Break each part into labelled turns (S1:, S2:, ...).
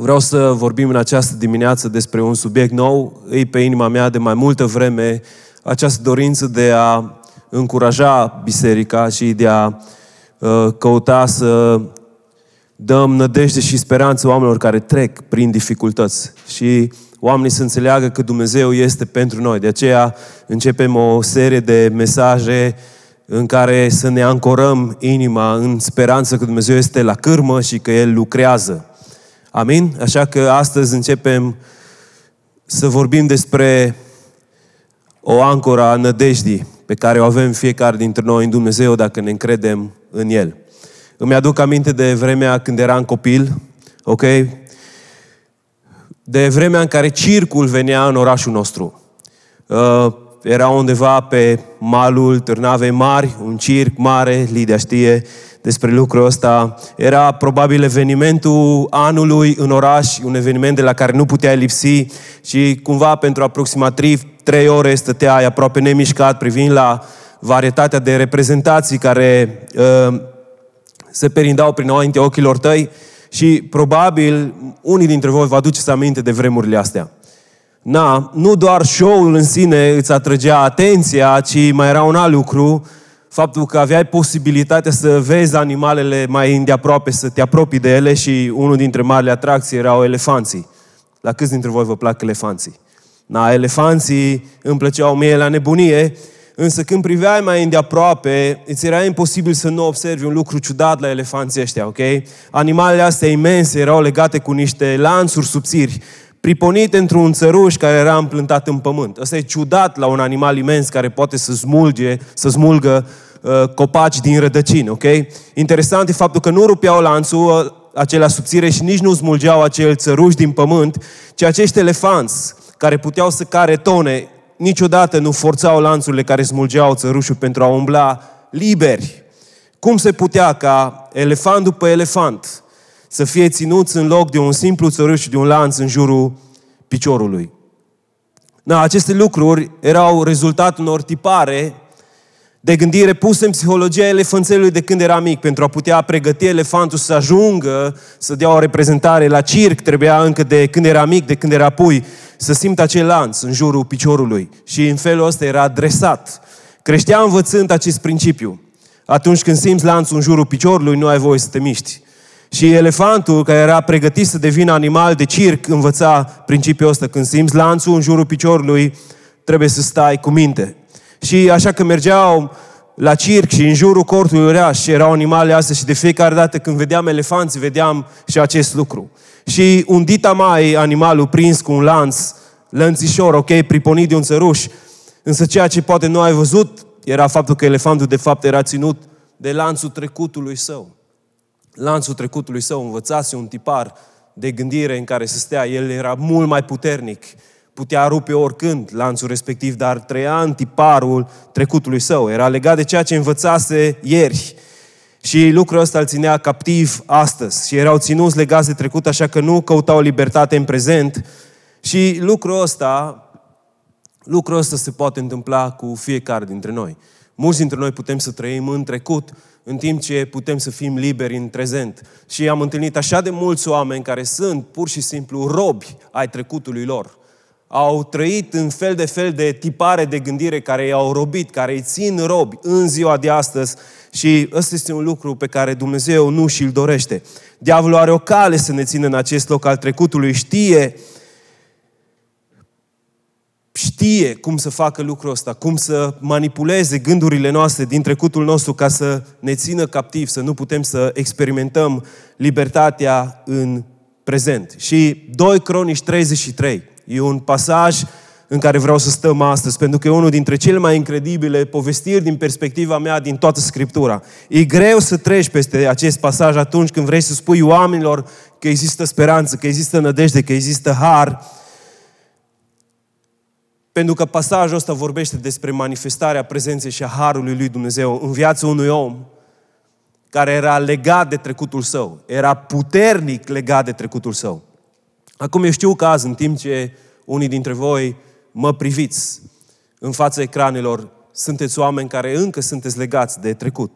S1: Vreau să vorbim în această dimineață despre un subiect nou. Îi pe inima mea de mai multă vreme această dorință de a încuraja biserica și de a uh, căuta să dăm nădejde și speranță oamenilor care trec prin dificultăți. Și oamenii să înțeleagă că Dumnezeu este pentru noi. De aceea începem o serie de mesaje în care să ne ancorăm inima în speranță că Dumnezeu este la cârmă și că El lucrează. Amin? Așa că astăzi începem să vorbim despre o ancoră a nădejdii pe care o avem fiecare dintre noi în Dumnezeu dacă ne încredem în El. Îmi aduc aminte de vremea când eram copil, ok? De vremea în care circul venea în orașul nostru. Uh, era undeva pe malul Târnavei Mari, un circ mare, Lidia știe despre lucrul ăsta. Era probabil evenimentul anului în oraș, un eveniment de la care nu puteai lipsi și cumva pentru aproximativ trei ore stăteai aproape nemișcat privind la varietatea de reprezentații care uh, se perindau prin înainte ochilor tăi și probabil unii dintre voi vă aduceți aminte de vremurile astea. Na, nu doar show-ul în sine îți atrăgea atenția, ci mai era un alt lucru, faptul că aveai posibilitatea să vezi animalele mai îndeaproape, să te apropii de ele și unul dintre marile atracții erau elefanții. La câți dintre voi vă plac elefanții? Na, elefanții îmi plăceau mie la nebunie, însă când priveai mai îndeaproape, îți era imposibil să nu observi un lucru ciudat la elefanții ăștia, ok? Animalele astea imense erau legate cu niște lanțuri subțiri, priponite într-un țăruș care era împlântat în pământ. Asta e ciudat la un animal imens care poate să smulge, să smulgă uh, copaci din rădăcini, ok? Interesant e faptul că nu rupeau lanțul uh, acelea subțire și nici nu smulgeau acel țăruș din pământ, ci acești elefanți care puteau să care tone, niciodată nu forțau lanțurile care smulgeau țărușul pentru a umbla liberi. Cum se putea ca elefant după elefant să fie ținuți în loc de un simplu țăruș și de un lanț în jurul piciorului? Na, aceste lucruri erau rezultatul unor tipare de gândire puse în psihologia elefanțelului de când era mic. Pentru a putea pregăti elefantul să ajungă, să dea o reprezentare la circ, trebuia încă de când era mic, de când era pui, să simtă acel lanț în jurul piciorului. Și în felul ăsta era adresat. Creștea învățând acest principiu. Atunci când simți lanțul în jurul piciorului, nu ai voie să te miști. Și elefantul, care era pregătit să devină animal de circ, învăța principiul ăsta. Când simți lanțul în jurul piciorului, trebuie să stai cu minte. Și așa că mergeau la circ și în jurul cortului uriaș și erau animale astea și de fiecare dată când vedeam elefanți, vedeam și acest lucru. Și un dita mai, animalul prins cu un lanț, lănțișor, ok, priponit de un țăruș, însă ceea ce poate nu ai văzut era faptul că elefantul de fapt era ținut de lanțul trecutului său. Lanțul trecutului său învățase un tipar de gândire în care să stea. El era mult mai puternic putea rupe oricând lanțul respectiv, dar trăia în tiparul trecutului său. Era legat de ceea ce învățase ieri. Și lucrul ăsta îl ținea captiv astăzi. Și erau ținuți legați de trecut, așa că nu căutau libertate în prezent. Și lucrul ăsta, lucrul ăsta se poate întâmpla cu fiecare dintre noi. Mulți dintre noi putem să trăim în trecut, în timp ce putem să fim liberi în prezent. Și am întâlnit așa de mulți oameni care sunt pur și simplu robi ai trecutului lor au trăit în fel de fel de tipare de gândire care i-au robit, care îi țin robi în ziua de astăzi și ăsta este un lucru pe care Dumnezeu nu și-l dorește. Diavolul are o cale să ne țină în acest loc al trecutului, știe știe cum să facă lucrul ăsta, cum să manipuleze gândurile noastre din trecutul nostru ca să ne țină captiv, să nu putem să experimentăm libertatea în prezent. Și 2 Cronici 33 E un pasaj în care vreau să stăm astăzi, pentru că e unul dintre cele mai incredibile povestiri din perspectiva mea din toată Scriptura. E greu să treci peste acest pasaj atunci când vrei să spui oamenilor că există speranță, că există nădejde, că există har. Pentru că pasajul ăsta vorbește despre manifestarea prezenței și a harului lui Dumnezeu în viața unui om care era legat de trecutul său, era puternic legat de trecutul său. Acum eu știu că azi, în timp ce unii dintre voi mă priviți în fața ecranelor, sunteți oameni care încă sunteți legați de trecut.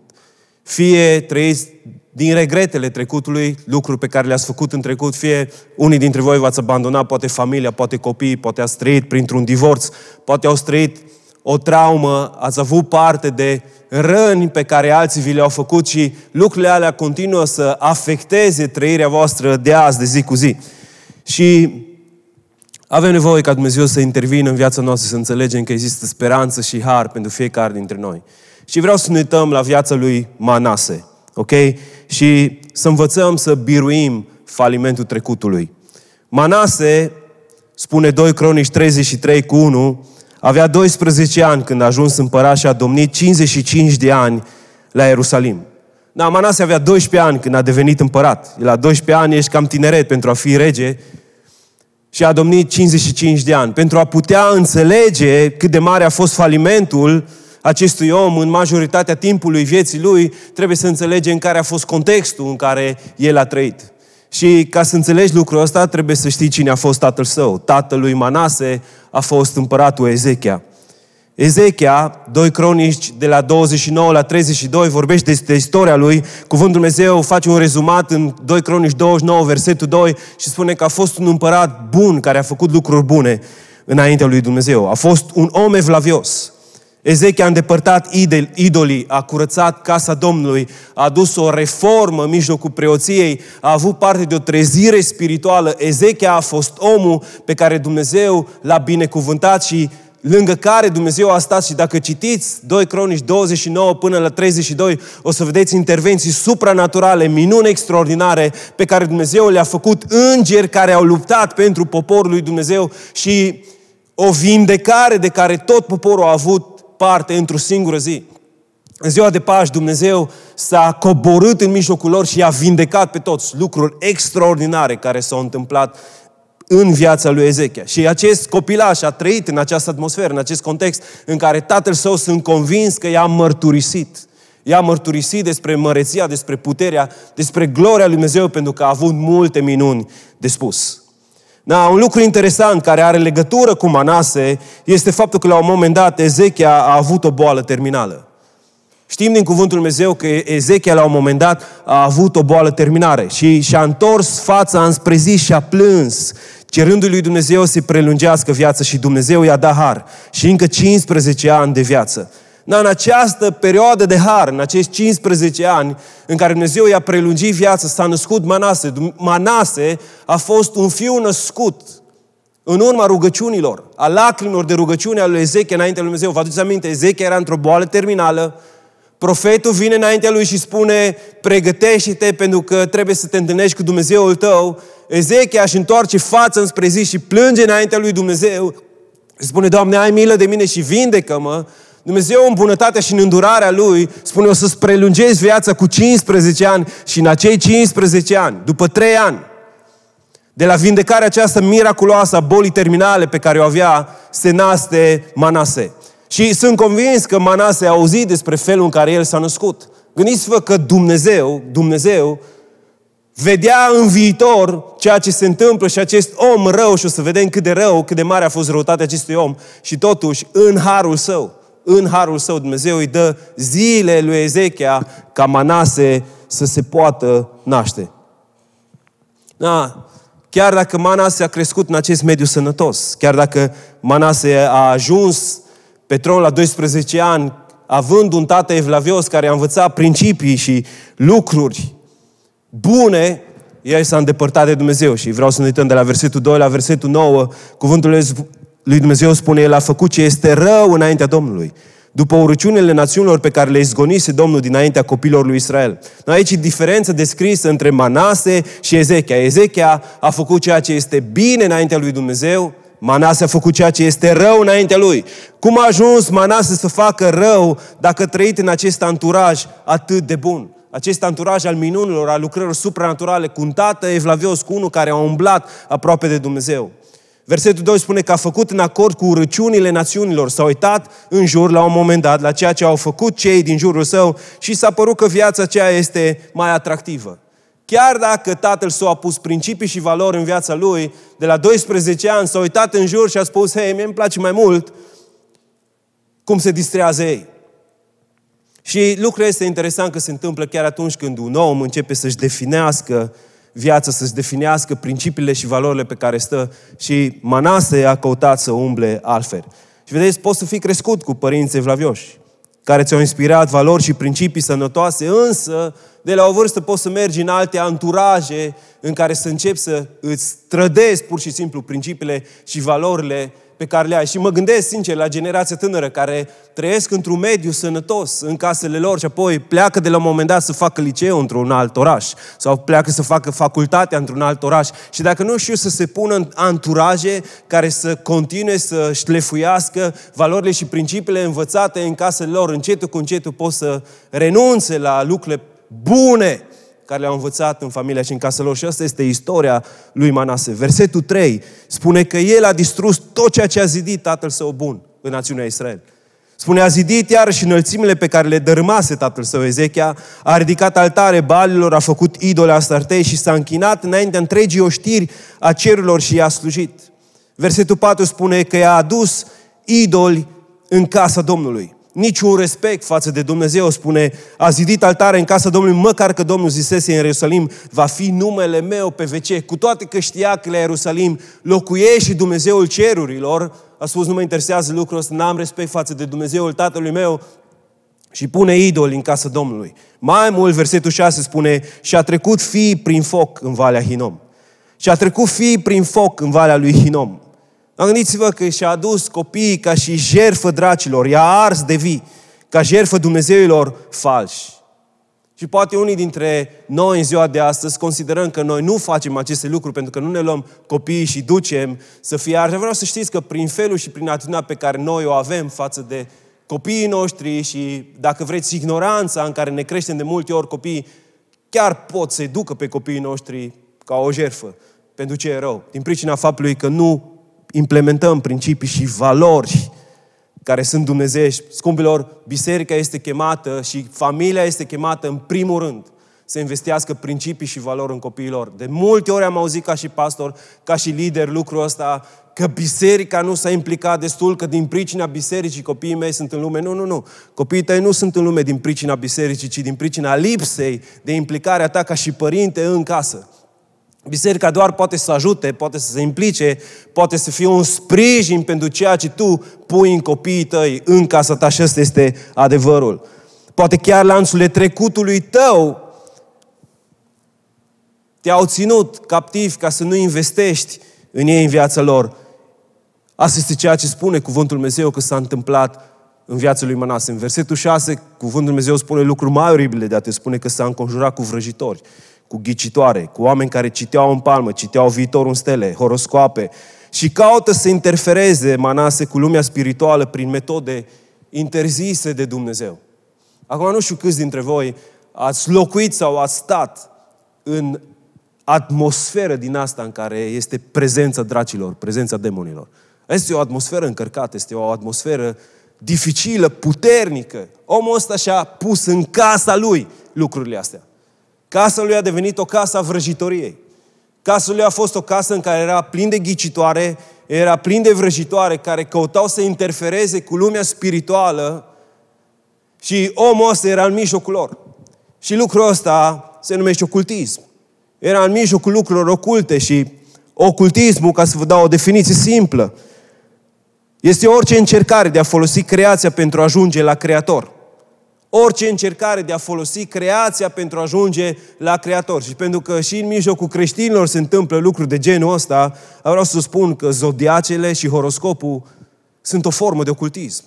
S1: Fie trăiți din regretele trecutului, lucruri pe care le-ați făcut în trecut, fie unii dintre voi v-ați abandonat, poate familia, poate copiii, poate ați trăit printr-un divorț, poate ați trăit o traumă, ați avut parte de răni pe care alții vi le-au făcut și lucrurile alea continuă să afecteze trăirea voastră de azi, de zi cu zi. Și avem nevoie ca Dumnezeu să intervină în viața noastră, să înțelegem că există speranță și har pentru fiecare dintre noi. Și vreau să ne uităm la viața lui Manase, ok? Și să învățăm să biruim falimentul trecutului. Manase, spune 2 Cronici 33 cu 1, avea 12 ani când a ajuns împărat și a domnit 55 de ani la Ierusalim. Da, Manase avea 12 ani când a devenit împărat. La 12 ani ești cam tineret pentru a fi rege și a domnit 55 de ani. Pentru a putea înțelege cât de mare a fost falimentul acestui om în majoritatea timpului vieții lui, trebuie să înțelegem care a fost contextul în care el a trăit. Și ca să înțelegi lucrul ăsta, trebuie să știi cine a fost tatăl său. Tatăl lui Manase a fost împăratul Ezechia. Ezechia, 2 cronici de la 29 la 32, vorbește despre istoria lui. Cuvântul Dumnezeu face un rezumat în 2 cronici 29, versetul 2 și spune că a fost un împărat bun care a făcut lucruri bune înaintea lui Dumnezeu. A fost un om evlavios. Ezechia a îndepărtat idolii, a curățat casa Domnului, a adus o reformă în mijlocul preoției, a avut parte de o trezire spirituală. Ezechia a fost omul pe care Dumnezeu l-a binecuvântat și lângă care Dumnezeu a stat și dacă citiți 2 Cronici 29 până la 32, o să vedeți intervenții supranaturale, minuni extraordinare pe care Dumnezeu le-a făcut îngeri care au luptat pentru poporul lui Dumnezeu și o vindecare de care tot poporul a avut parte într-o singură zi. În ziua de Paști, Dumnezeu s-a coborât în mijlocul lor și a vindecat pe toți lucruri extraordinare care s-au întâmplat în viața lui Ezechia. Și acest copilaș a trăit în această atmosferă, în acest context în care tatăl său sunt convins că i-a mărturisit. I-a mărturisit despre măreția, despre puterea, despre gloria lui Dumnezeu pentru că a avut multe minuni de spus. Da, un lucru interesant care are legătură cu Manase este faptul că la un moment dat Ezechia a avut o boală terminală. Știm din cuvântul Dumnezeu că Ezechia la un moment dat a avut o boală terminare și și-a întors fața înspre zi și a plâns, cerându lui Dumnezeu să-i prelungească viața și Dumnezeu i-a dat har și încă 15 ani de viață. Dar în această perioadă de har, în acești 15 ani în care Dumnezeu i-a prelungit viața, s-a născut Manase. Manase a fost un fiu născut în urma rugăciunilor, a lacrimilor de rugăciune a lui Ezechia înaintea lui Dumnezeu. Vă aduceți aminte, Ezechia era într-o boală terminală, profetul vine înaintea lui și spune, pregătește-te pentru că trebuie să te întâlnești cu Dumnezeul tău. Ezechia își întoarce fața înspre zi și plânge înaintea lui Dumnezeu. Spune, Doamne, ai milă de mine și vindecă-mă. Dumnezeu în bunătatea și în îndurarea Lui spune o să-ți prelungezi viața cu 15 ani și în acei 15 ani, după 3 ani, de la vindecarea aceasta miraculoasă a bolii terminale pe care o avea, se naște Manase. Și sunt convins că Manase a auzit despre felul în care el s-a născut. Gândiți-vă că Dumnezeu, Dumnezeu, vedea în viitor ceea ce se întâmplă și acest om rău, și o să vedem cât de rău, cât de mare a fost răutatea acestui om, și totuși, în harul său, în harul său Dumnezeu îi dă zile lui Ezechia ca Manase să se poată naște. Da, chiar dacă Manase a crescut în acest mediu sănătos, chiar dacă Manase a ajuns pe tron la 12 ani, având un tată evlavios care a învățat principii și lucruri bune, el s-a îndepărtat de Dumnezeu. Și vreau să ne uităm de la versetul 2 la versetul 9. Cuvântul lui Dumnezeu spune, El a făcut ce este rău înaintea Domnului după urăciunile națiunilor pe care le izgonise Domnul dinaintea copilor lui Israel. Aici e diferența descrisă între Manase și Ezechia. Ezechia a făcut ceea ce este bine înaintea lui Dumnezeu, Manase a făcut ceea ce este rău înaintea lui. Cum a ajuns Manase să facă rău dacă a trăit în acest anturaj atât de bun? Acest anturaj al minunilor, al lucrărilor supranaturale, cu un tată evlavios, cu unul care a umblat aproape de Dumnezeu. Versetul 2 spune că a făcut în acord cu urăciunile națiunilor. S-a uitat în jur la un moment dat la ceea ce au făcut cei din jurul său și s-a părut că viața aceea este mai atractivă. Chiar dacă tatăl său a pus principii și valori în viața lui, de la 12 ani s-a uitat în jur și a spus, hei, mie îmi place mai mult cum se distrează ei. Și lucrul este interesant că se întâmplă chiar atunci când un om începe să-și definească viața, să-și definească principiile și valorile pe care stă și Manase a căutat să umble altfel. Și vedeți, poți să fii crescut cu părinți evlavioși, care ți-au inspirat valori și principii sănătoase, însă de la o vârstă poți să mergi în alte anturaje în care să începi să îți trădezi pur și simplu principiile și valorile pe care le ai. Și mă gândesc, sincer, la generația tânără care trăiesc într-un mediu sănătos în casele lor și apoi pleacă de la un moment dat să facă liceu într-un alt oraș sau pleacă să facă facultatea într-un alt oraș. Și dacă nu știu să se pună în anturaje care să continue să șlefuiască valorile și principiile învățate în casele lor, încetul cu încetul pot să renunțe la lucrurile bune care le-au învățat în familia și în casă lor. Și asta este istoria lui Manase. Versetul 3 spune că el a distrus tot ceea ce a zidit tatăl său bun în națiunea Israel. Spune, a zidit iar și înălțimile pe care le dărâmase tatăl său Ezechia, a ridicat altare balilor, a făcut idole astartei și s-a închinat înaintea întregii oștiri a cerurilor și i-a slujit. Versetul 4 spune că i-a adus idoli în casa Domnului niciun respect față de Dumnezeu, spune, a zidit altare în casa Domnului, măcar că Domnul zisese în Ierusalim, va fi numele meu pe vecie. Cu toate că știa că la Ierusalim locuiește și Dumnezeul cerurilor, a spus, nu mă interesează lucrul ăsta, n-am respect față de Dumnezeul tatălui meu, și pune idoli în casa Domnului. Mai mult, versetul 6 spune, și a trecut fii prin foc în Valea Hinom. Și a trecut fii prin foc în Valea lui Hinom. Gândiți-vă că și-a adus copiii ca și jerfă dracilor, i-a ars de vii, ca jerfă Dumnezeilor falși. Și poate unii dintre noi în ziua de astăzi considerăm că noi nu facem aceste lucruri pentru că nu ne luăm copiii și ducem să fie arși. Vreau să știți că prin felul și prin atitudinea pe care noi o avem față de copiii noștri și, dacă vreți, ignoranța în care ne creștem de multe ori copiii, chiar pot să-i ducă pe copiii noștri ca o jerfă pentru ce e rău. Din pricina faptului că nu implementăm principii și valori care sunt dumnezeiești. Scumpilor, biserica este chemată și familia este chemată în primul rând să investească principii și valori în copiilor. De multe ori am auzit ca și pastor, ca și lider lucrul ăsta, că biserica nu s-a implicat destul, că din pricina bisericii copiii mei sunt în lume. Nu, nu, nu. Copiii tăi nu sunt în lume din pricina bisericii, ci din pricina lipsei de implicarea ta ca și părinte în casă. Biserica doar poate să ajute, poate să se implice, poate să fie un sprijin pentru ceea ce tu pui în copiii tăi, în casa ta și ăsta este adevărul. Poate chiar lanțurile trecutului tău te-au ținut captiv ca să nu investești în ei în viața lor. Asta este ceea ce spune Cuvântul Dumnezeu că s-a întâmplat în viața lui Manase. În versetul 6, Cuvântul Dumnezeu spune lucruri mai oribile de a te spune că s-a înconjurat cu vrăjitori cu ghicitoare, cu oameni care citeau în palmă, citeau viitorul în stele, horoscoape și caută să interfereze Manase cu lumea spirituală prin metode interzise de Dumnezeu. Acum nu știu câți dintre voi ați locuit sau ați stat în atmosferă din asta în care este prezența dracilor, prezența demonilor. Este o atmosferă încărcată, este o atmosferă dificilă, puternică. Omul ăsta și-a pus în casa lui lucrurile astea. Casa lui a devenit o casă a vrăjitoriei. Casa lui a fost o casă în care era plin de ghicitoare, era plin de vrăjitoare care căutau să interfereze cu lumea spirituală și omul ăsta era în mijlocul lor. Și lucrul ăsta se numește ocultism. Era în mijlocul lucrurilor oculte și ocultismul, ca să vă dau o definiție simplă, este orice încercare de a folosi creația pentru a ajunge la Creator orice încercare de a folosi creația pentru a ajunge la Creator. Și pentru că și în mijlocul creștinilor se întâmplă lucruri de genul ăsta, vreau să spun că zodiacele și horoscopul sunt o formă de ocultism.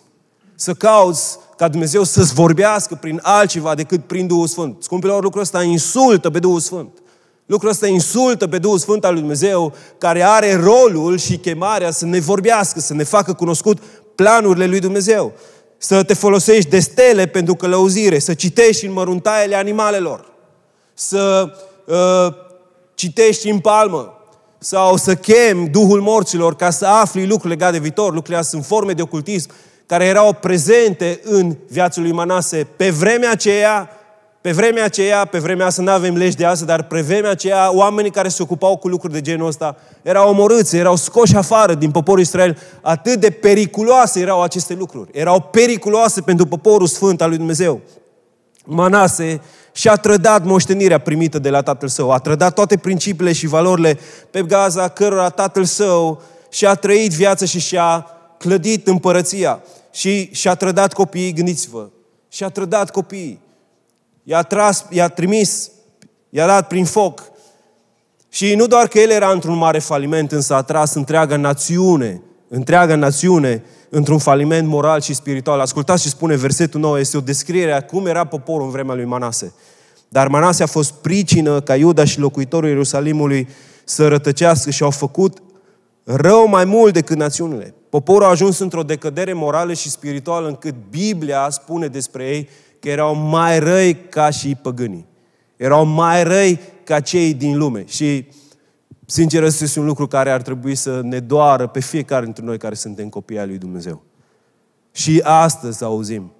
S1: Să cauți ca Dumnezeu să-ți vorbească prin altceva decât prin Duhul Sfânt. Scumpilor, lucrul ăsta insultă pe Duhul Sfânt. Lucrul ăsta insultă pe Duhul Sfânt al lui Dumnezeu, care are rolul și chemarea să ne vorbească, să ne facă cunoscut planurile lui Dumnezeu să te folosești de stele pentru călăuzire, să citești în măruntaiele animalelor, să uh, citești în palmă sau să chem Duhul morților ca să afli lucruri legate de viitor. Lucrurile astea sunt forme de ocultism care erau prezente în viața lui Manase pe vremea aceea pe vremea aceea, pe vremea asta nu avem legi de astăzi, dar pe vremea aceea, oamenii care se ocupau cu lucruri de genul ăsta erau omorâți, erau scoși afară din poporul Israel. Atât de periculoase erau aceste lucruri. Erau periculoase pentru poporul sfânt al lui Dumnezeu. Manase și-a trădat moștenirea primită de la tatăl său. A trădat toate principiile și valorile pe gaza cărora tatăl său și-a trăit viața și și-a clădit împărăția. Și și-a trădat copiii, gândiți-vă, și-a trădat copiii. I-a tras, i-a trimis, i-a dat prin foc. Și nu doar că el era într-un mare faliment, însă a tras întreaga națiune, întreaga națiune într-un faliment moral și spiritual. Ascultați și spune versetul 9, este o descriere a cum era poporul în vremea lui Manase. Dar Manase a fost pricină ca Iuda și locuitorul Ierusalimului să rătăcească și au făcut rău mai mult decât națiunile. Poporul a ajuns într-o decădere morală și spirituală încât Biblia spune despre ei că erau mai răi ca și păgânii. Erau mai răi ca cei din lume. Și, sincer, ăsta este un lucru care ar trebui să ne doară pe fiecare dintre noi care suntem copii ai lui Dumnezeu. Și astăzi auzim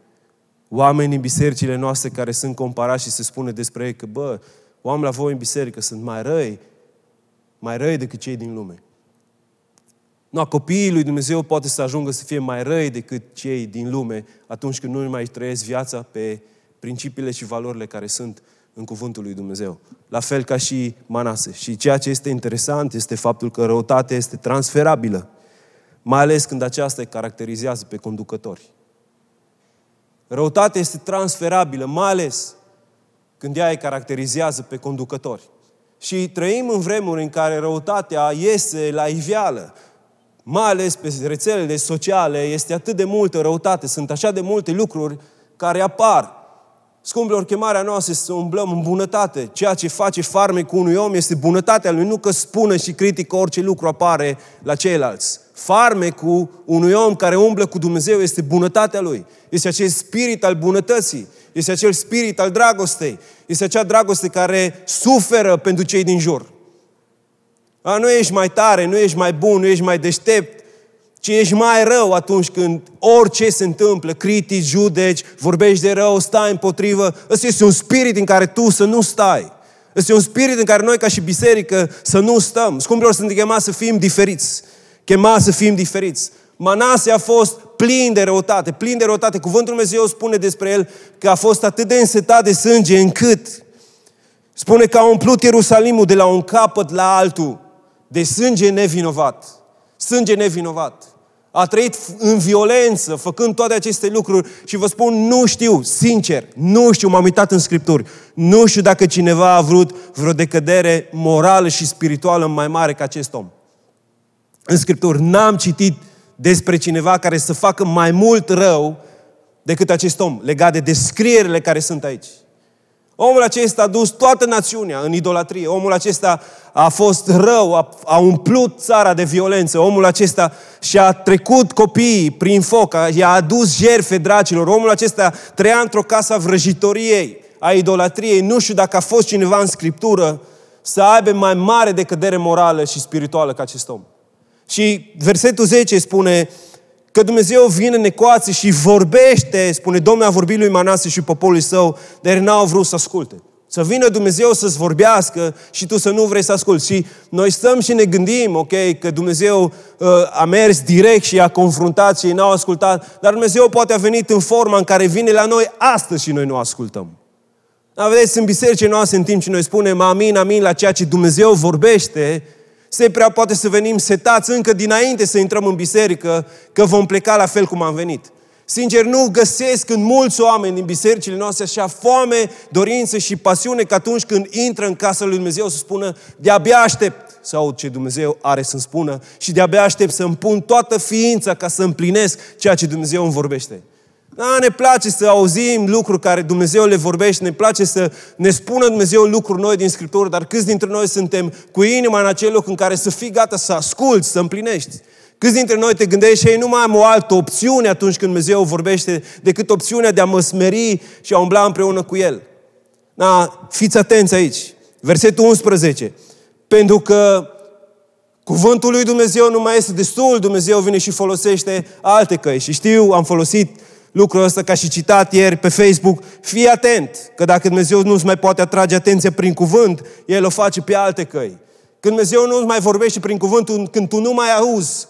S1: oameni în bisericile noastre care sunt comparați și se spune despre ei că, bă, oameni la voi în biserică sunt mai răi, mai răi decât cei din lume. Nu, copiii lui Dumnezeu poate să ajungă să fie mai răi decât cei din lume atunci când nu mai trăiesc viața pe principiile și valorile care sunt în cuvântul lui Dumnezeu. La fel ca și Manase. Și ceea ce este interesant este faptul că răutatea este transferabilă, mai ales când aceasta îi caracterizează pe conducători. Răutatea este transferabilă, mai ales când ea îi caracterizează pe conducători. Și trăim în vremuri în care răutatea iese la iveală, mai ales pe rețelele sociale, este atât de multă răutate, sunt așa de multe lucruri care apar. Scumpilor, chemarea noastră este să umblăm în bunătate. Ceea ce face farmecul unui om este bunătatea lui, nu că spună și critică orice lucru apare la ceilalți. Farmecul unui om care umblă cu Dumnezeu este bunătatea lui. Este acel spirit al bunătății. Este acel spirit al dragostei. Este acea dragoste care suferă pentru cei din jur. A, nu ești mai tare, nu ești mai bun, nu ești mai deștept, ci ești mai rău atunci când orice se întâmplă, critici, judeci, vorbești de rău, stai împotrivă. Ăsta este un spirit în care tu să nu stai. Este un spirit în care noi ca și biserică să nu stăm. Scumpilor, suntem chemați să fim diferiți. Chemați să fim diferiți. Manase a fost plin de răutate, plin de răutate. Cuvântul Dumnezeu spune despre el că a fost atât de însetat de sânge încât spune că a umplut Ierusalimul de la un capăt la altul de sânge nevinovat. Sânge nevinovat. A trăit în violență, făcând toate aceste lucruri și vă spun, nu știu, sincer, nu știu, m-am uitat în Scripturi, nu știu dacă cineva a vrut vreo decădere morală și spirituală mai mare ca acest om. În Scripturi n-am citit despre cineva care să facă mai mult rău decât acest om, legat de descrierile care sunt aici. Omul acesta a dus toată națiunea în idolatrie. Omul acesta a fost rău, a, a umplut țara de violență. Omul acesta și-a trecut copiii prin foc, i-a adus jerfe dracilor. Omul acesta trăia într-o casă a vrăjitoriei, a idolatriei. Nu știu dacă a fost cineva în Scriptură să aibă mai mare decădere morală și spirituală ca acest om. Și versetul 10 spune, că Dumnezeu vine în ecuație și vorbește, spune Domnul a vorbit lui Manase și poporului său, dar n-au vrut să asculte. Să vină Dumnezeu să-ți vorbească și tu să nu vrei să asculti. Și noi stăm și ne gândim, ok, că Dumnezeu uh, a mers direct și a confruntat și ei n-au ascultat, dar Dumnezeu poate a venit în forma în care vine la noi astăzi și noi nu ascultăm. Dar vedeți, în bisericii noastre, în timp ce noi spunem amin, amin la ceea ce Dumnezeu vorbește, se prea poate să venim setați încă dinainte să intrăm în biserică, că vom pleca la fel cum am venit. Sincer, nu găsesc în mulți oameni din bisericile noastre așa foame, dorință și pasiune că atunci când intră în casa lui Dumnezeu să spună de-abia aștept să aud ce Dumnezeu are să-mi spună și de-abia aștept să-mi pun toată ființa ca să împlinesc ceea ce Dumnezeu îmi vorbește. Da, ne place să auzim lucruri care Dumnezeu le vorbește, ne place să ne spună Dumnezeu lucruri noi din Scriptură, dar câți dintre noi suntem cu inima în acel loc în care să fii gata să asculți, să împlinești? Câți dintre noi te gândești, ei, nu mai am o altă opțiune atunci când Dumnezeu vorbește decât opțiunea de a mă smeri și a umbla împreună cu El? Da, fiți atenți aici. Versetul 11. Pentru că cuvântul lui Dumnezeu nu mai este destul, Dumnezeu vine și folosește alte căi. Și știu, am folosit lucrul ăsta ca și citat ieri pe Facebook, fii atent, că dacă Dumnezeu nu-ți mai poate atrage atenția prin cuvânt, El o face pe alte căi. Când Dumnezeu nu-ți mai vorbește prin cuvânt, când tu nu mai auzi.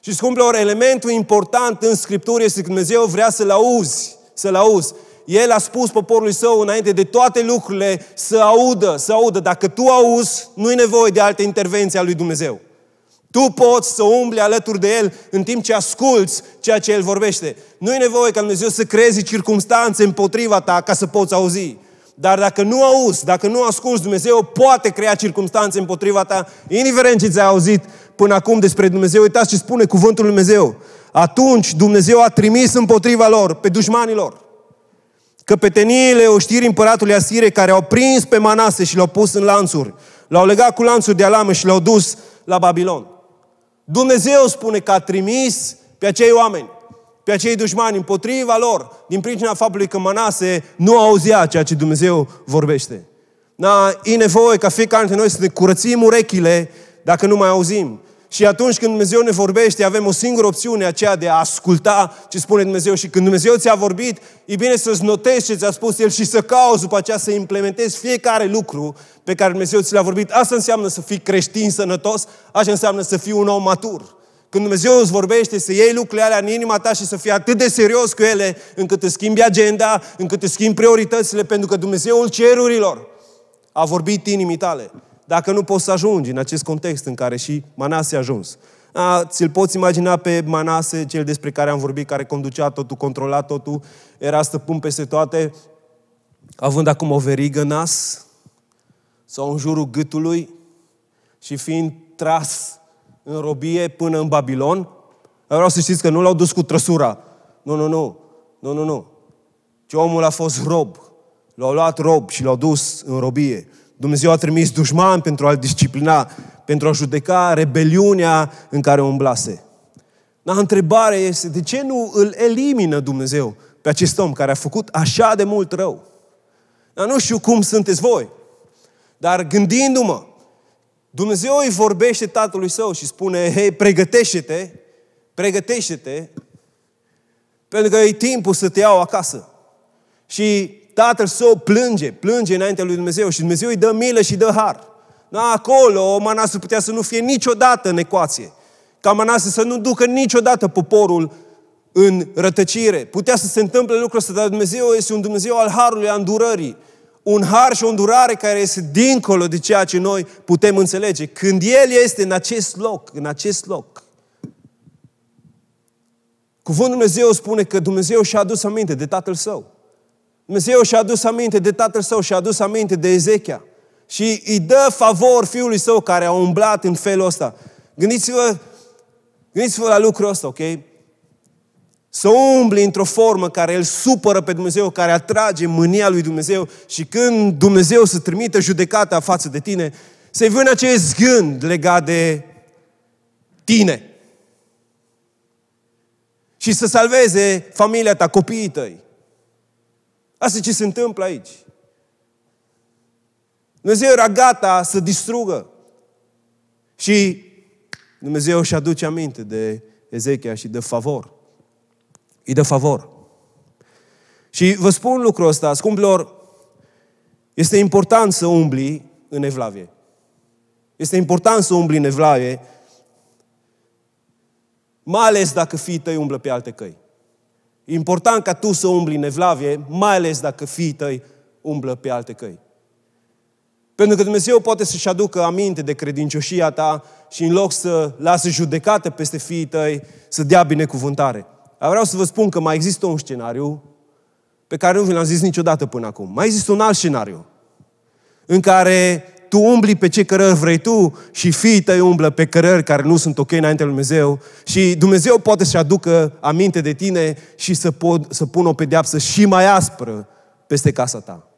S1: Și, scumpilor, elementul important în Scriptură este că Dumnezeu vrea să-L auzi, să-L auzi. El a spus poporului său înainte de toate lucrurile să audă, să audă. Dacă tu auzi, nu-i nevoie de alte intervenții a lui Dumnezeu. Tu poți să umbli alături de El în timp ce asculți ceea ce El vorbește. Nu e nevoie ca Dumnezeu să creezi circumstanțe împotriva ta ca să poți auzi. Dar dacă nu auzi, dacă nu asculți, Dumnezeu poate crea circunstanțe împotriva ta, indiferent ce ți-ai auzit până acum despre Dumnezeu. Uitați ce spune cuvântul Lui Dumnezeu. Atunci Dumnezeu a trimis împotriva lor, pe dușmanilor, căpeteniile oștirii împăratului Asire care au prins pe Manase și l-au pus în lanțuri. L-au legat cu lanțuri de alamă și l-au dus la Babilon. Dumnezeu spune că a trimis pe acei oameni, pe acei dușmani împotriva lor, din pricina faptului că Manase nu auzea ceea ce Dumnezeu vorbește. Da, e nevoie ca fiecare dintre noi să ne curățim urechile dacă nu mai auzim. Și atunci când Dumnezeu ne vorbește, avem o singură opțiune, aceea de a asculta ce spune Dumnezeu. Și când Dumnezeu ți-a vorbit, e bine să-ți notezi ce ți-a spus El și să cauți după aceea să implementezi fiecare lucru pe care Dumnezeu ți l-a vorbit. Asta înseamnă să fii creștin sănătos, așa înseamnă să fii un om matur. Când Dumnezeu îți vorbește, să iei lucrurile alea în inima ta și să fii atât de serios cu ele, încât îți schimbi agenda, încât îți schimbi prioritățile, pentru că Dumnezeul cerurilor a vorbit inimii tale dacă nu poți să ajungi în acest context în care și Manase a ajuns. A, ți-l poți imagina pe Manase, cel despre care am vorbit, care conducea totul, controla totul, era stăpân peste toate, având acum o verigă nas sau în jurul gâtului și fiind tras în robie până în Babilon. Vreau să știți că nu l-au dus cu trăsura. Nu, nu, nu. Nu, nu, nu. Ci omul a fost rob. L-au luat rob și l-au dus în robie. Dumnezeu a trimis dușman pentru a-l disciplina, pentru a judeca rebeliunea în care umblase. Dar întrebarea este, de ce nu îl elimină Dumnezeu pe acest om care a făcut așa de mult rău? Dar nu știu cum sunteți voi, dar gândindu-mă, Dumnezeu îi vorbește tatălui său și spune, hei, pregătește-te, pregătește-te, pentru că e timpul să te iau acasă. Și tatăl său plânge, plânge înaintea lui Dumnezeu și Dumnezeu îi dă milă și dă har. Da, acolo Manase putea să nu fie niciodată în ecuație. Ca Manase să nu ducă niciodată poporul în rătăcire. Putea să se întâmple lucrul ăsta, dar Dumnezeu este un Dumnezeu al harului, a îndurării. Un har și o îndurare care este dincolo de ceea ce noi putem înțelege. Când El este în acest loc, în acest loc, Cuvântul Dumnezeu spune că Dumnezeu și-a adus aminte de Tatăl Său. Dumnezeu și-a adus aminte de tatăl său și-a adus aminte de Ezechia. Și îi dă favor fiului său care a umblat în felul ăsta. Gândiți-vă, gândiți-vă la lucrul ăsta, ok? Să umbli într-o formă care îl supără pe Dumnezeu, care atrage mânia lui Dumnezeu și când Dumnezeu să trimită judecata față de tine, să-i vină acest gând legat de tine. Și să salveze familia ta, copiii tăi. Asta ce se întâmplă aici. Dumnezeu era gata să distrugă. Și Dumnezeu își aduce aminte de Ezechia și de favor. Îi dă favor. Și vă spun lucrul ăsta, scumpilor, este important să umbli în evlavie. Este important să umbli în evlavie, mai ales dacă fiii tăi umblă pe alte căi. E important ca tu să umbli în evlavie, mai ales dacă fiii tăi umblă pe alte căi. Pentru că Dumnezeu poate să-și aducă aminte de credincioșia ta și în loc să lasă judecată peste fiii tăi, să dea binecuvântare. Dar vreau să vă spun că mai există un scenariu pe care nu vi l-am zis niciodată până acum. Mai există un alt scenariu în care tu umbli pe ce cărări vrei tu și fiii tăi umblă pe cărări care nu sunt ok înainte lui Dumnezeu și Dumnezeu poate să aducă aminte de tine și să, pot, să pună o pedeapsă și mai aspră peste casa ta.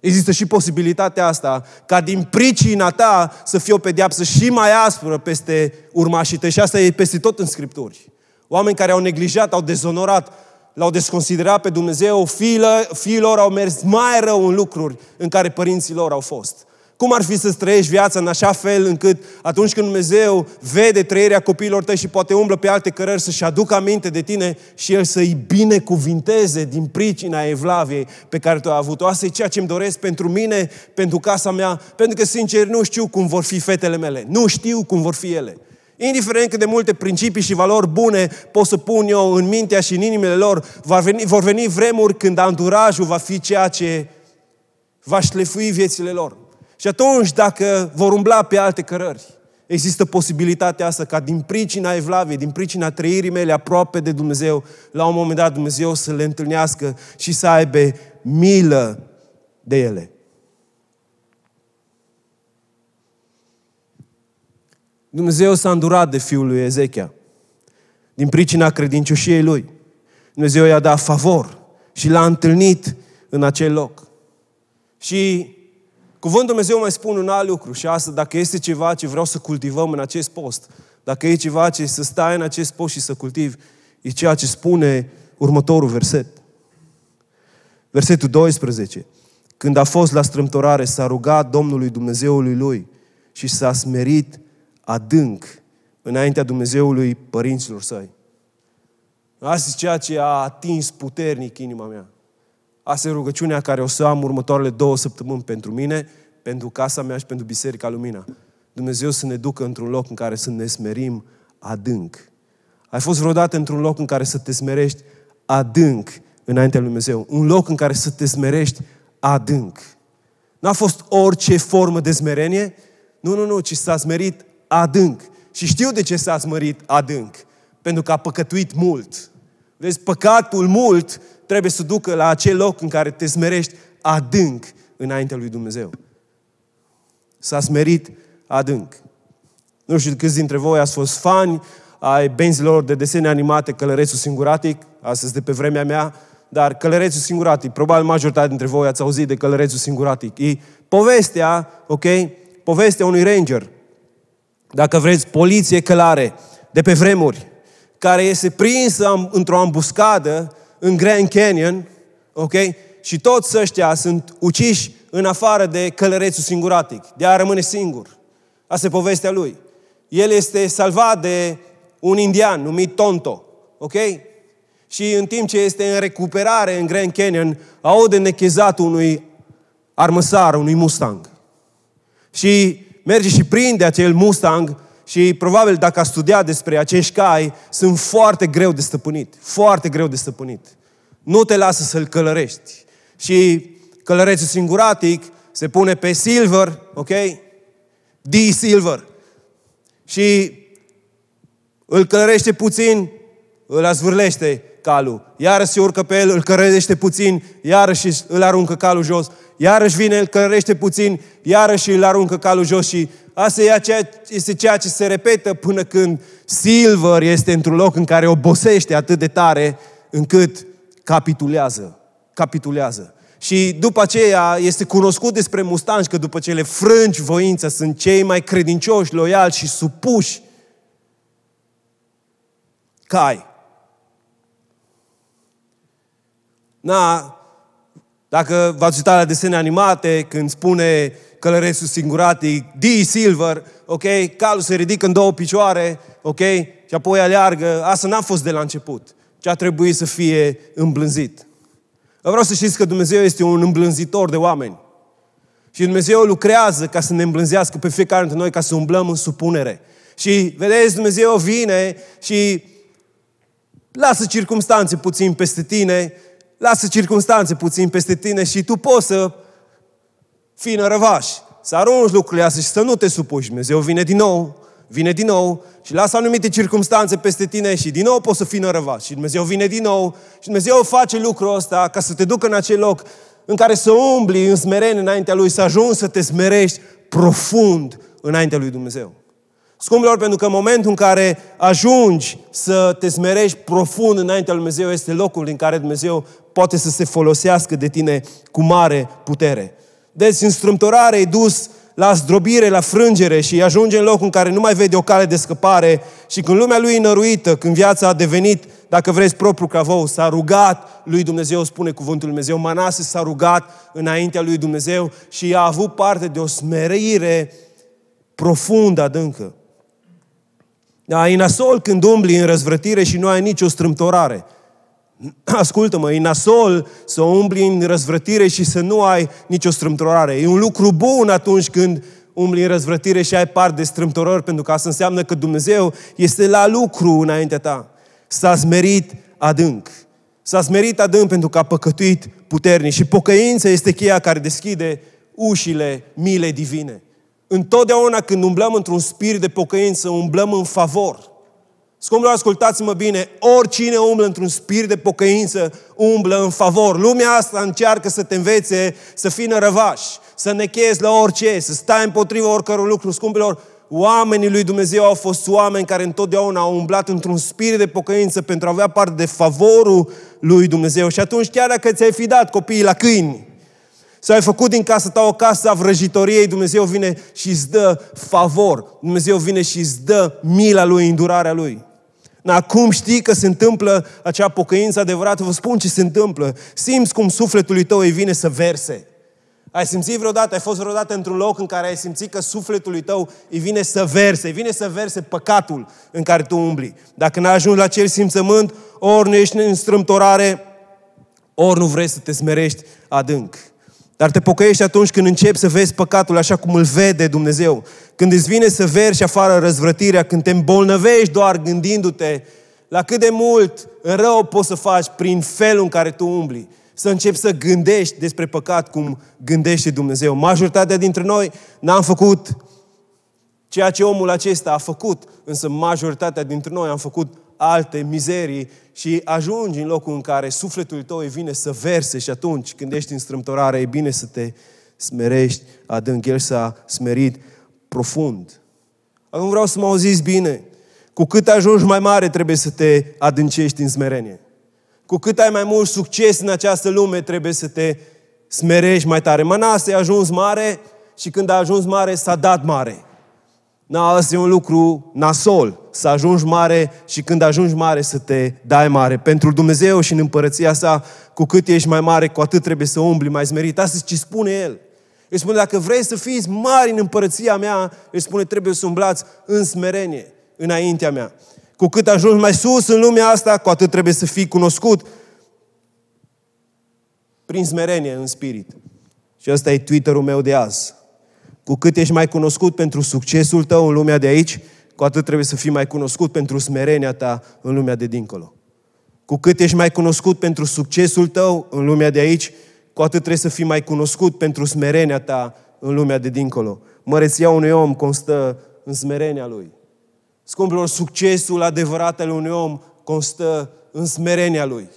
S1: Există și posibilitatea asta ca din pricina ta să fie o pedeapsă și mai aspră peste urmașii tăi și asta e peste tot în Scripturi. Oameni care au neglijat, au dezonorat, l-au desconsiderat pe Dumnezeu, fiilor, fiilor au mers mai rău în lucruri în care părinții lor au fost. Cum ar fi să trăiești viața în așa fel încât atunci când Dumnezeu vede trăirea copiilor tăi și poate umblă pe alte cărări să-și aducă aminte de tine și El să-i binecuvinteze din pricina evlaviei pe care tu ai avut-o. Asta e ceea ce îmi doresc pentru mine, pentru casa mea, pentru că, sincer, nu știu cum vor fi fetele mele. Nu știu cum vor fi ele. Indiferent cât de multe principii și valori bune pot să pun eu în mintea și în inimile lor, vor veni, vor veni vremuri când anturajul va fi ceea ce va șlefui viețile lor. Și atunci, dacă vor umbla pe alte cărări, există posibilitatea asta ca din pricina evlaviei, din pricina trăirii mele aproape de Dumnezeu, la un moment dat Dumnezeu să le întâlnească și să aibă milă de ele. Dumnezeu s-a îndurat de fiul lui Ezechia. Din pricina credincioșiei lui. Dumnezeu i-a dat favor și l-a întâlnit în acel loc. Și Cuvântul Dumnezeu mai spune un alt lucru și asta, dacă este ceva ce vreau să cultivăm în acest post, dacă e ceva ce să stai în acest post și să cultivi, e ceea ce spune următorul verset. Versetul 12. Când a fost la strâmtorare, s-a rugat Domnului Dumnezeului lui și s-a smerit adânc înaintea Dumnezeului părinților săi. Asta e ceea ce a atins puternic inima mea. Asta e rugăciunea care o să am următoarele două săptămâni pentru mine, pentru casa mea și pentru Biserica Lumina. Dumnezeu să ne ducă într-un loc în care să ne smerim adânc. Ai fost vreodată într-un loc în care să te smerești adânc înaintea lui Dumnezeu? Un loc în care să te smerești adânc. N-a fost orice formă de smerenie, nu, nu, nu, ci s-a smerit adânc. Și știu de ce s-a smerit adânc. Pentru că a păcătuit mult. Vezi, păcatul mult trebuie să ducă la acel loc în care te smerești adânc înaintea lui Dumnezeu. S-a smerit adânc. Nu știu câți dintre voi ați fost fani ai benzilor de desene animate Călărețul Singuratic, astăzi de pe vremea mea, dar Călărețul Singuratic, probabil majoritatea dintre voi ați auzit de Călărețul Singuratic. E povestea, ok, povestea unui ranger, dacă vreți, poliție călare, de pe vremuri, care este prinsă într-o ambuscadă în Grand Canyon, ok? Și toți ăștia sunt uciși în afară de călărețul singuratic. De a rămâne singur. Asta e povestea lui. El este salvat de un indian numit Tonto, ok? Și în timp ce este în recuperare în Grand Canyon, aude nechezatul unui armăsar, unui Mustang. Și merge și prinde acel Mustang și probabil dacă a studiat despre acești cai, sunt foarte greu de stăpânit. Foarte greu de stăpânit. Nu te lasă să-l călărești. Și călărețul singuratic se pune pe silver, ok? D silver. Și îl călărește puțin, îl azvârlește calul. Iarăși se urcă pe el, îl călărește puțin, iarăși îl aruncă calul jos. Iarăși vine, îl călărește puțin, iarăși îl aruncă calul jos și Asta este ceea ce se repetă până când Silver este într-un loc în care obosește atât de tare încât capitulează. Capitulează. Și după aceea este cunoscut despre mustangi că după ce le frângi voința sunt cei mai credincioși, loiali și supuși cai. Na, dacă v-ați uitat la desene animate, când spune călărețul singuratic, D. Silver, ok? Calul se ridică în două picioare, ok? Și apoi aleargă. Asta n-a fost de la început. Ce a trebuit să fie îmblânzit. Eu vreau să știți că Dumnezeu este un îmblânzitor de oameni. Și Dumnezeu lucrează ca să ne îmblânzească pe fiecare dintre noi, ca să umblăm în supunere. Și, vedeți, Dumnezeu vine și lasă circumstanțe puțin peste tine, lasă circunstanțe puțin peste tine și tu poți să fii nărăvaș, să arunci lucrurile astea și să nu te supuși. Dumnezeu vine din nou, vine din nou și lasă anumite circunstanțe peste tine și din nou poți să fii nărăvaș. Și Dumnezeu vine din nou și Dumnezeu face lucrul ăsta ca să te ducă în acel loc în care să umbli în smerenie înaintea Lui, să ajungi să te smerești profund înaintea Lui Dumnezeu. Scumpilor, pentru că în momentul în care ajungi să te smerești profund înaintea lui Dumnezeu, este locul în care Dumnezeu poate să se folosească de tine cu mare putere. Deci în strâmtorare e dus la zdrobire, la frângere și ajunge în locul în care nu mai vede o cale de scăpare și când lumea lui e năruită, când viața a devenit, dacă vreți, propriu cavou, s-a rugat lui Dumnezeu, spune cuvântul lui Dumnezeu, Manase s-a rugat înaintea lui Dumnezeu și a avut parte de o smerire profundă, adâncă. Da, e nasol când umbli în răzvrătire și nu ai nicio strâmtorare. Ascultă-mă, e nasol să umbli în răzvrătire și să nu ai nicio strâmtorare. E un lucru bun atunci când umbli în răzvrătire și ai part de strâmtorări, pentru că asta înseamnă că Dumnezeu este la lucru înaintea ta. S-a smerit adânc. S-a smerit adânc pentru că a păcătuit puternic. Și pocăința este cheia care deschide ușile milei divine. Întotdeauna când umblăm într-un spirit de pocăință, umblăm în favor. Scumpilor, ascultați-mă bine, oricine umblă într-un spirit de pocăință, umblă în favor. Lumea asta încearcă să te învețe să fii nărăvaș, să nechezi la orice, să stai împotriva oricărui lucru. Scumpilor, oamenii lui Dumnezeu au fost oameni care întotdeauna au umblat într-un spirit de pocăință pentru a avea parte de favorul lui Dumnezeu. Și atunci, chiar dacă ți-ai fi dat copiii la câini, sau ai făcut din casa ta o casă a vrăjitoriei, Dumnezeu vine și îți dă favor. Dumnezeu vine și îți dă mila Lui, îndurarea Lui. Acum știi că se întâmplă acea pocăință adevărată, vă spun ce se întâmplă. Simți cum sufletul tău îi vine să verse. Ai simțit vreodată, ai fost vreodată într-un loc în care ai simțit că sufletul tău îi vine să verse, îi vine să verse păcatul în care tu umbli. Dacă n-ai ajuns la acel simțământ, ori nu ești în strâmtorare, ori nu vrei să te smerești adânc. Dar te pocăiești atunci când începi să vezi păcatul așa cum îl vede Dumnezeu. Când îți vine să vergi afară răzvrătirea, când te îmbolnăvești doar gândindu-te la cât de mult rău poți să faci prin felul în care tu umbli. Să începi să gândești despre păcat cum gândește Dumnezeu. Majoritatea dintre noi n-am făcut ceea ce omul acesta a făcut, însă majoritatea dintre noi am făcut alte mizerii și ajungi în locul în care sufletul tău îi vine să verse și atunci când ești în strâmtorare, e bine să te smerești adânc. El s-a smerit profund. Acum vreau să mă auziți bine. Cu cât ajungi mai mare, trebuie să te adâncești în smerenie. Cu cât ai mai mult succes în această lume, trebuie să te smerești mai tare. Manase a ajuns mare și când a ajuns mare, s-a dat mare. Na, asta e un lucru nasol, să ajungi mare și când ajungi mare să te dai mare. Pentru Dumnezeu și în împărăția sa, cu cât ești mai mare, cu atât trebuie să umbli mai smerit. Asta ce spune El. El spune, dacă vrei să fiți mari în împărăția mea, El spune, trebuie să umblați în smerenie, înaintea mea. Cu cât ajungi mai sus în lumea asta, cu atât trebuie să fii cunoscut prin smerenie în spirit. Și ăsta e Twitter-ul meu de azi. Cu cât ești mai cunoscut pentru succesul tău în lumea de aici, cu atât trebuie să fii mai cunoscut pentru smerenia ta în lumea de dincolo. Cu cât ești mai cunoscut pentru succesul tău în lumea de aici, cu atât trebuie să fii mai cunoscut pentru smerenia ta în lumea de dincolo. Măreția unui om constă în smerenia lui. Scumpilor, succesul adevărat al unui om constă în smerenia lui.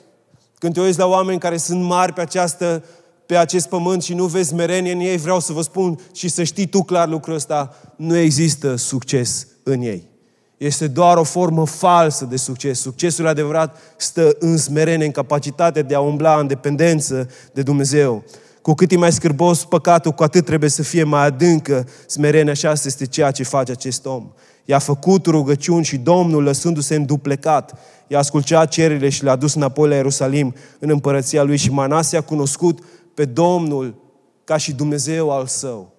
S1: Când te uiți la oameni care sunt mari pe această pe acest pământ și nu vezi merenie în ei, vreau să vă spun și să știi tu clar lucrul ăsta, nu există succes în ei. Este doar o formă falsă de succes. Succesul adevărat stă în smerenie, în capacitatea de a umbla în dependență de Dumnezeu. Cu cât e mai scârbos păcatul, cu atât trebuie să fie mai adâncă smerenia. Așa este ceea ce face acest om. I-a făcut rugăciuni și Domnul, lăsându-se înduplecat, i-a ascultat cererile și le-a dus înapoi la Ierusalim, în împărăția lui. Și Manase a cunoscut pe Domnul ca și Dumnezeu al său.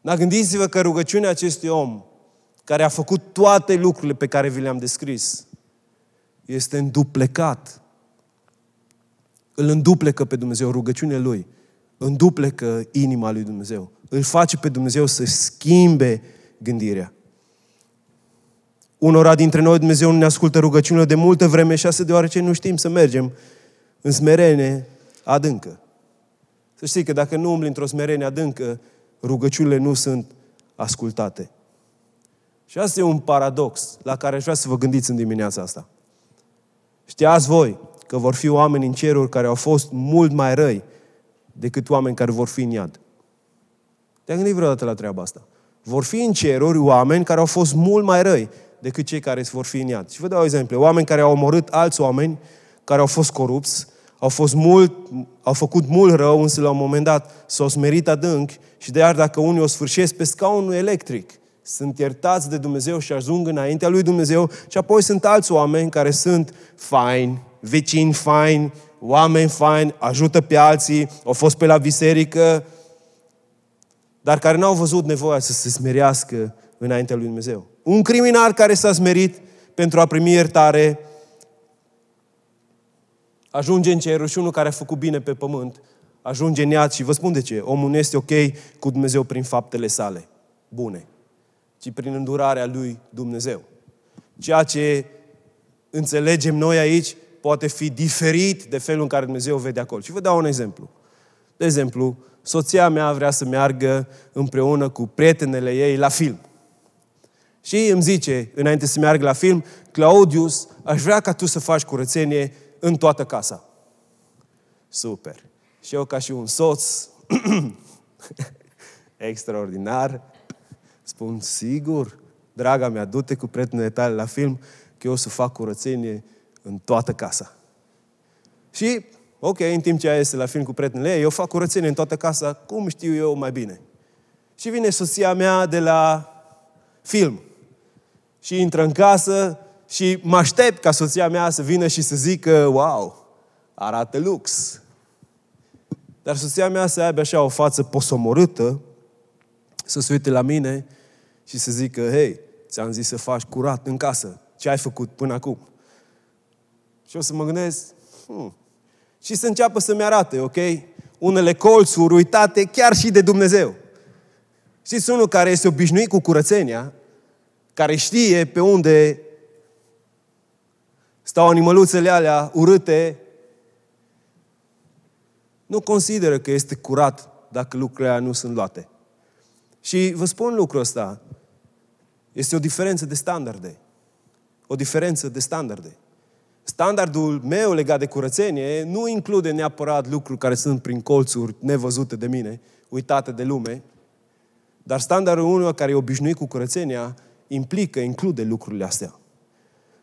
S1: Dar gândiți-vă că rugăciunea acestui om, care a făcut toate lucrurile pe care vi le-am descris, este înduplecat. Îl înduplecă pe Dumnezeu, rugăciunea lui. Înduplecă inima lui Dumnezeu. Îl face pe Dumnezeu să schimbe gândirea. Unora dintre noi Dumnezeu nu ne ascultă rugăciunile de multă vreme și asta deoarece nu știm să mergem în smerene adâncă. Să știi că dacă nu umbli într-o smerenie adâncă, rugăciunile nu sunt ascultate. Și asta e un paradox la care aș vrea să vă gândiți în dimineața asta. Știați voi că vor fi oameni în ceruri care au fost mult mai răi decât oameni care vor fi în iad. Te-ai gândit vreodată la treaba asta? Vor fi în ceruri oameni care au fost mult mai răi decât cei care vor fi în iad. Și vă dau exemplu. Oameni care au omorât alți oameni, care au fost corupți, au, fost mult, au făcut mult rău, însă la un moment dat s-au smerit adânc și de iar dacă unii o sfârșesc pe scaunul electric, sunt iertați de Dumnezeu și ajung înaintea lui Dumnezeu și apoi sunt alți oameni care sunt faini, vecini faini, oameni faini, ajută pe alții, au fost pe la biserică, dar care n-au văzut nevoia să se smerească înaintea lui Dumnezeu. Un criminal care s-a smerit pentru a primi iertare ajunge în cerul și unul care a făcut bine pe pământ ajunge în iad și vă spun de ce. Omul nu este ok cu Dumnezeu prin faptele sale bune, ci prin îndurarea lui Dumnezeu. Ceea ce înțelegem noi aici poate fi diferit de felul în care Dumnezeu vede acolo. Și vă dau un exemplu. De exemplu, soția mea vrea să meargă împreună cu prietenele ei la film. Și îmi zice, înainte să meargă la film, Claudius, aș vrea ca tu să faci curățenie în toată casa. Super. Și eu ca și un soț extraordinar, spun, sigur, draga mea, du-te cu prietenele tale la film, că eu o să fac curățenie în toată casa. Și, ok, în timp ce ea este la film cu prietenele ei, eu fac curățenie în toată casa, cum știu eu mai bine. Și vine soția mea de la film și intră în casă și mă aștept ca soția mea să vină și să zică, wow, arată lux. Dar soția mea să aibă așa o față posomorâtă, să se uite la mine și să zică, hei, ți-am zis să faci curat în casă. Ce ai făcut până acum? Și o să mă gândesc, hmm. și să înceapă să-mi arate, ok? Unele colțuri uitate chiar și de Dumnezeu. Știți, unul care este obișnuit cu curățenia, care știe pe unde stau animăluțele alea urâte, nu consideră că este curat dacă lucrurile alea nu sunt luate. Și vă spun lucrul ăsta. Este o diferență de standarde. O diferență de standarde. Standardul meu legat de curățenie nu include neapărat lucruri care sunt prin colțuri nevăzute de mine, uitate de lume, dar standardul unul care e obișnuit cu curățenia implică, include lucrurile astea.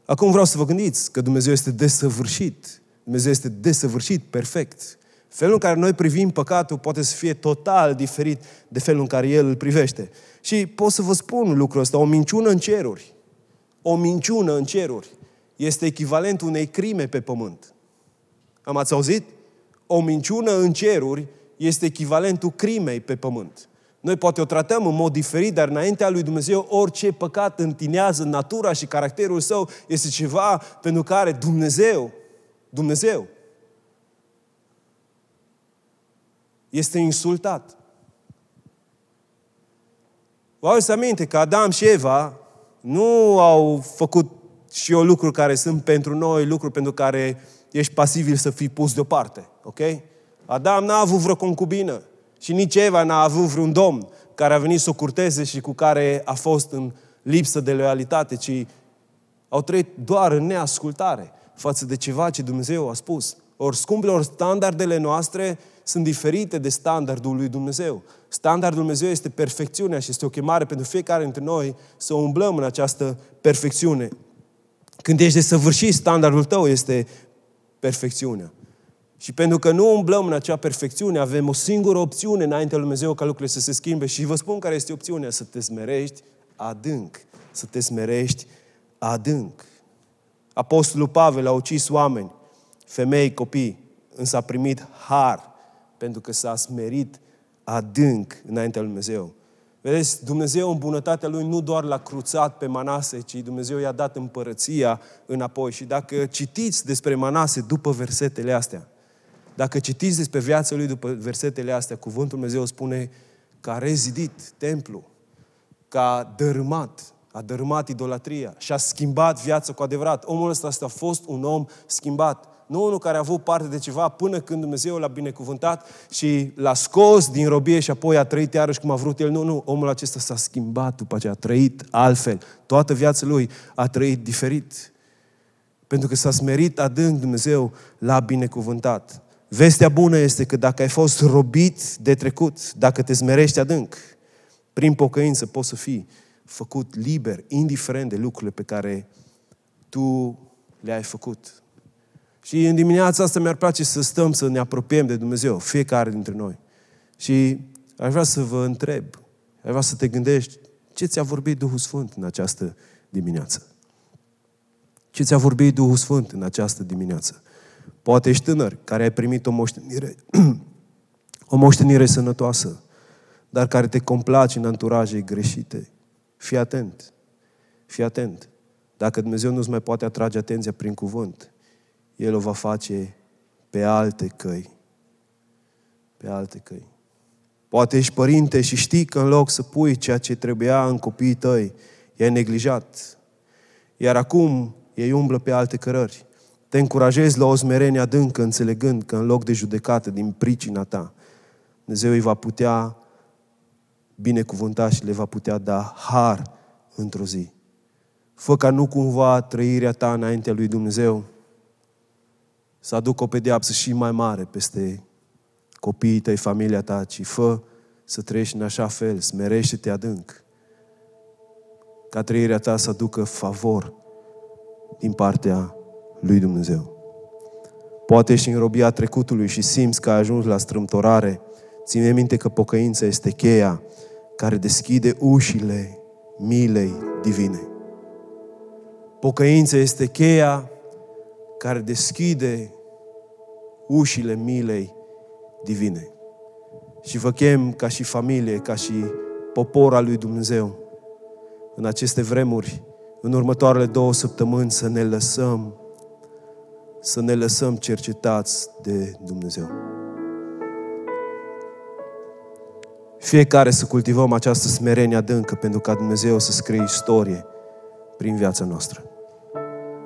S1: Acum vreau să vă gândiți că Dumnezeu este desăvârșit. Dumnezeu este desăvârșit, perfect. Felul în care noi privim păcatul poate să fie total diferit de felul în care El îl privește. Și pot să vă spun lucrul ăsta, o minciună în ceruri, o minciună în ceruri este echivalentul unei crime pe pământ. Am ați auzit? O minciună în ceruri este echivalentul crimei pe pământ. Noi poate o tratăm în mod diferit, dar înaintea lui Dumnezeu orice păcat întinează natura și caracterul său este ceva pentru care Dumnezeu, Dumnezeu, este insultat. Vă auzi aminte că Adam și Eva nu au făcut și eu lucruri care sunt pentru noi, lucruri pentru care ești pasibil să fii pus deoparte. Ok? Adam n-a avut vreo concubină și nici Eva n-a avut vreun domn care a venit să o curteze și cu care a fost în lipsă de loialitate, ci au trăit doar în neascultare față de ceva ce Dumnezeu a spus. Ori, scumpilor, standardele noastre sunt diferite de standardul lui Dumnezeu. Standardul Dumnezeu este perfecțiunea și este o chemare pentru fiecare dintre noi să umblăm în această perfecțiune. Când ești desăvârșit, standardul tău este perfecțiunea. Și pentru că nu umblăm în acea perfecțiune, avem o singură opțiune înaintea lui Dumnezeu ca lucrurile să se schimbe. Și vă spun care este opțiunea, să te smerești adânc. Să te smerești adânc. Apostolul Pavel a ucis oameni, femei, copii, însă a primit har pentru că s-a smerit adânc înaintea lui Dumnezeu. Vedeți, Dumnezeu în bunătatea Lui nu doar l-a cruțat pe Manase, ci Dumnezeu i-a dat împărăția înapoi. Și dacă citiți despre Manase după versetele astea, dacă citiți despre viața lui după versetele astea, cuvântul Dumnezeu spune că a rezidit templu, că a dărâmat, a dărâmat idolatria și a schimbat viața cu adevărat. Omul ăsta a fost un om schimbat. Nu unul care a avut parte de ceva până când Dumnezeu l-a binecuvântat și l-a scos din robie și apoi a trăit iarăși cum a vrut el. Nu, nu, omul acesta s-a schimbat după aceea, a trăit altfel. Toată viața lui a trăit diferit. Pentru că s-a smerit adânc, Dumnezeu l-a binecuvântat. Vestea bună este că dacă ai fost robit de trecut, dacă te smerești adânc, prin pocăință poți să fii făcut liber, indiferent de lucrurile pe care tu le-ai făcut. Și în dimineața asta mi-ar place să stăm, să ne apropiem de Dumnezeu, fiecare dintre noi. Și aș vrea să vă întreb, aș vrea să te gândești, ce ți-a vorbit Duhul Sfânt în această dimineață? Ce ți-a vorbit Duhul Sfânt în această dimineață? Poate ești tânăr, care ai primit o moștenire, o moștenire sănătoasă, dar care te complaci în anturaje greșite. Fii atent. Fii atent. Dacă Dumnezeu nu-ți mai poate atrage atenția prin cuvânt, El o va face pe alte căi. pe alte căi. Poate ești părinte și știi că în loc să pui ceea ce trebuia în copiii tăi, i-ai neglijat. Iar acum ei umblă pe alte cărări. Te încurajezi la o smerenie adâncă, înțelegând că în loc de judecată din pricina ta, Dumnezeu îi va putea binecuvânta și le va putea da har într-o zi. Fă ca nu cumva trăirea ta înaintea lui Dumnezeu să aducă o pedeapsă și mai mare peste copiii tăi, familia ta, ci fă să trăiești în așa fel, smerește-te adânc, ca trăirea ta să aducă favor din partea lui Dumnezeu. Poate ești în robia trecutului și simți că ai ajuns la strâmtorare. Ține minte că pocăința este cheia care deschide ușile milei divine. Pocăința este cheia care deschide ușile milei divine. Și vă chem ca și familie, ca și popor al lui Dumnezeu, în aceste vremuri, în următoarele două săptămâni, să ne lăsăm, să ne lăsăm cercetați de Dumnezeu. Fiecare să cultivăm această smerenie adâncă pentru ca Dumnezeu să scrie istorie prin viața noastră.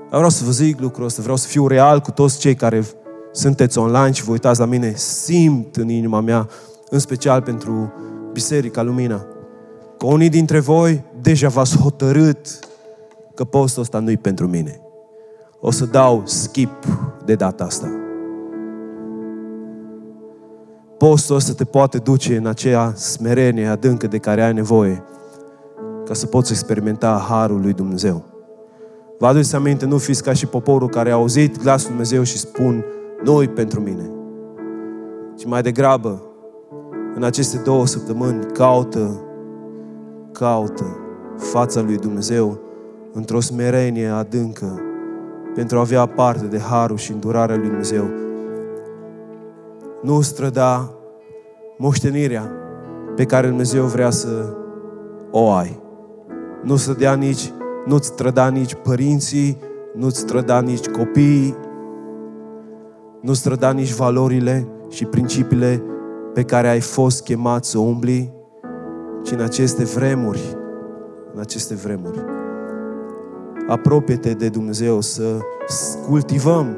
S1: Vreau să vă zic lucrul ăsta, vreau să fiu real cu toți cei care sunteți online și vă uitați la mine, simt în inima mea, în special pentru Biserica Lumina, că unii dintre voi deja v-ați hotărât că postul ăsta nu-i pentru mine. O să dau skip de data asta. Postul ăsta te poate duce în aceea smerenie adâncă de care ai nevoie ca să poți experimenta Harul lui Dumnezeu. Vă aduceți aminte, nu fiți ca și poporul care a auzit glasul Dumnezeu și spun, nu pentru mine. Ci mai degrabă, în aceste două săptămâni, caută, caută fața lui Dumnezeu într-o smerenie adâncă pentru a avea parte de harul și îndurarea lui Dumnezeu. Nu străda moștenirea pe care Dumnezeu vrea să o ai. Nu străda nici, nu-ți străda nici părinții, nu-ți străda nici copiii, nu străda nici valorile și principiile pe care ai fost chemat să umbli, ci în aceste vremuri, în aceste vremuri, apropie-te de Dumnezeu să cultivăm,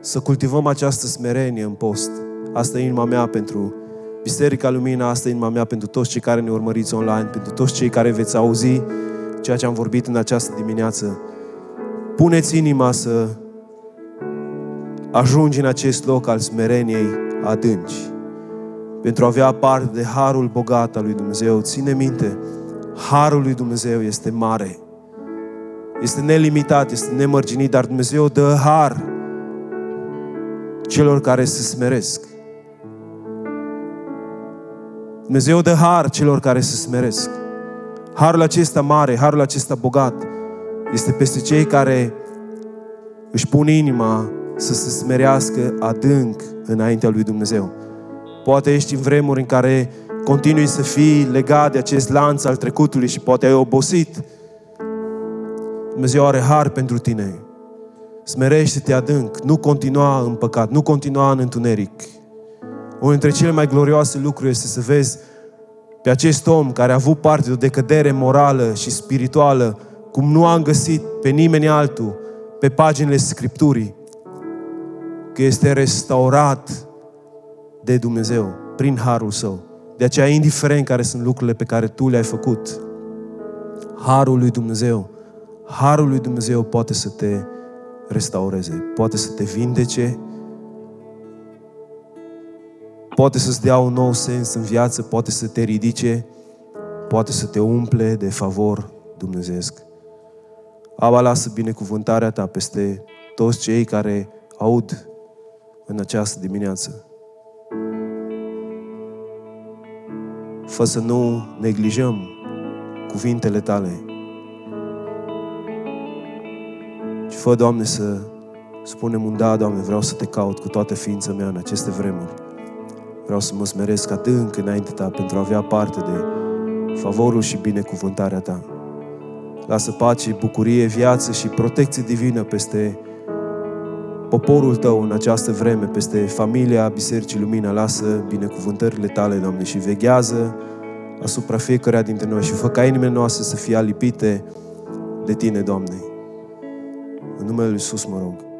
S1: să cultivăm această smerenie în post. Asta e inima mea pentru Biserica Lumina, asta e inima mea pentru toți cei care ne urmăriți online, pentru toți cei care veți auzi ceea ce am vorbit în această dimineață. Puneți inima să ajungi în acest loc al smereniei adânci. Pentru a avea parte de harul bogat al lui Dumnezeu. Ține minte, harul lui Dumnezeu este mare. Este nelimitat, este nemărginit, dar Dumnezeu dă har celor care se smeresc. Dumnezeu dă har celor care se smeresc. Harul acesta mare, harul acesta bogat, este peste cei care își pun inima să se smerească adânc înaintea lui Dumnezeu. Poate ești în vremuri în care continui să fii legat de acest lanț al trecutului și poate ai obosit. Dumnezeu are har pentru tine. Smerește-te adânc, nu continua în păcat, nu continua în întuneric. Unul dintre cele mai glorioase lucruri este să vezi pe acest om care a avut parte de o decădere morală și spirituală, cum nu am găsit pe nimeni altul pe paginile Scripturii, că este restaurat de Dumnezeu prin harul său. De aceea, indiferent care sunt lucrurile pe care tu le-ai făcut, harul lui Dumnezeu, harul lui Dumnezeu poate să te restaureze, poate să te vindece, poate să-ți dea un nou sens în viață, poate să te ridice, poate să te umple de favor dumnezeesc. Aba, lasă binecuvântarea ta peste toți cei care aud în această dimineață. Fă să nu neglijăm cuvintele tale. Fă, Doamne, să spunem un da, Doamne, vreau să te caut cu toată ființa mea în aceste vremuri. Vreau să mă smeresc adânc înainte ta pentru a avea parte de favorul și binecuvântarea ta. Lasă pace, bucurie, viață și protecție divină peste poporul Tău în această vreme, peste familia Bisericii Lumina. Lasă binecuvântările Tale, Doamne, și veghează asupra fiecăruia dintre noi și fă ca inimile noastre să fie alipite de Tine, Doamne. În numele Lui Iisus mă rog.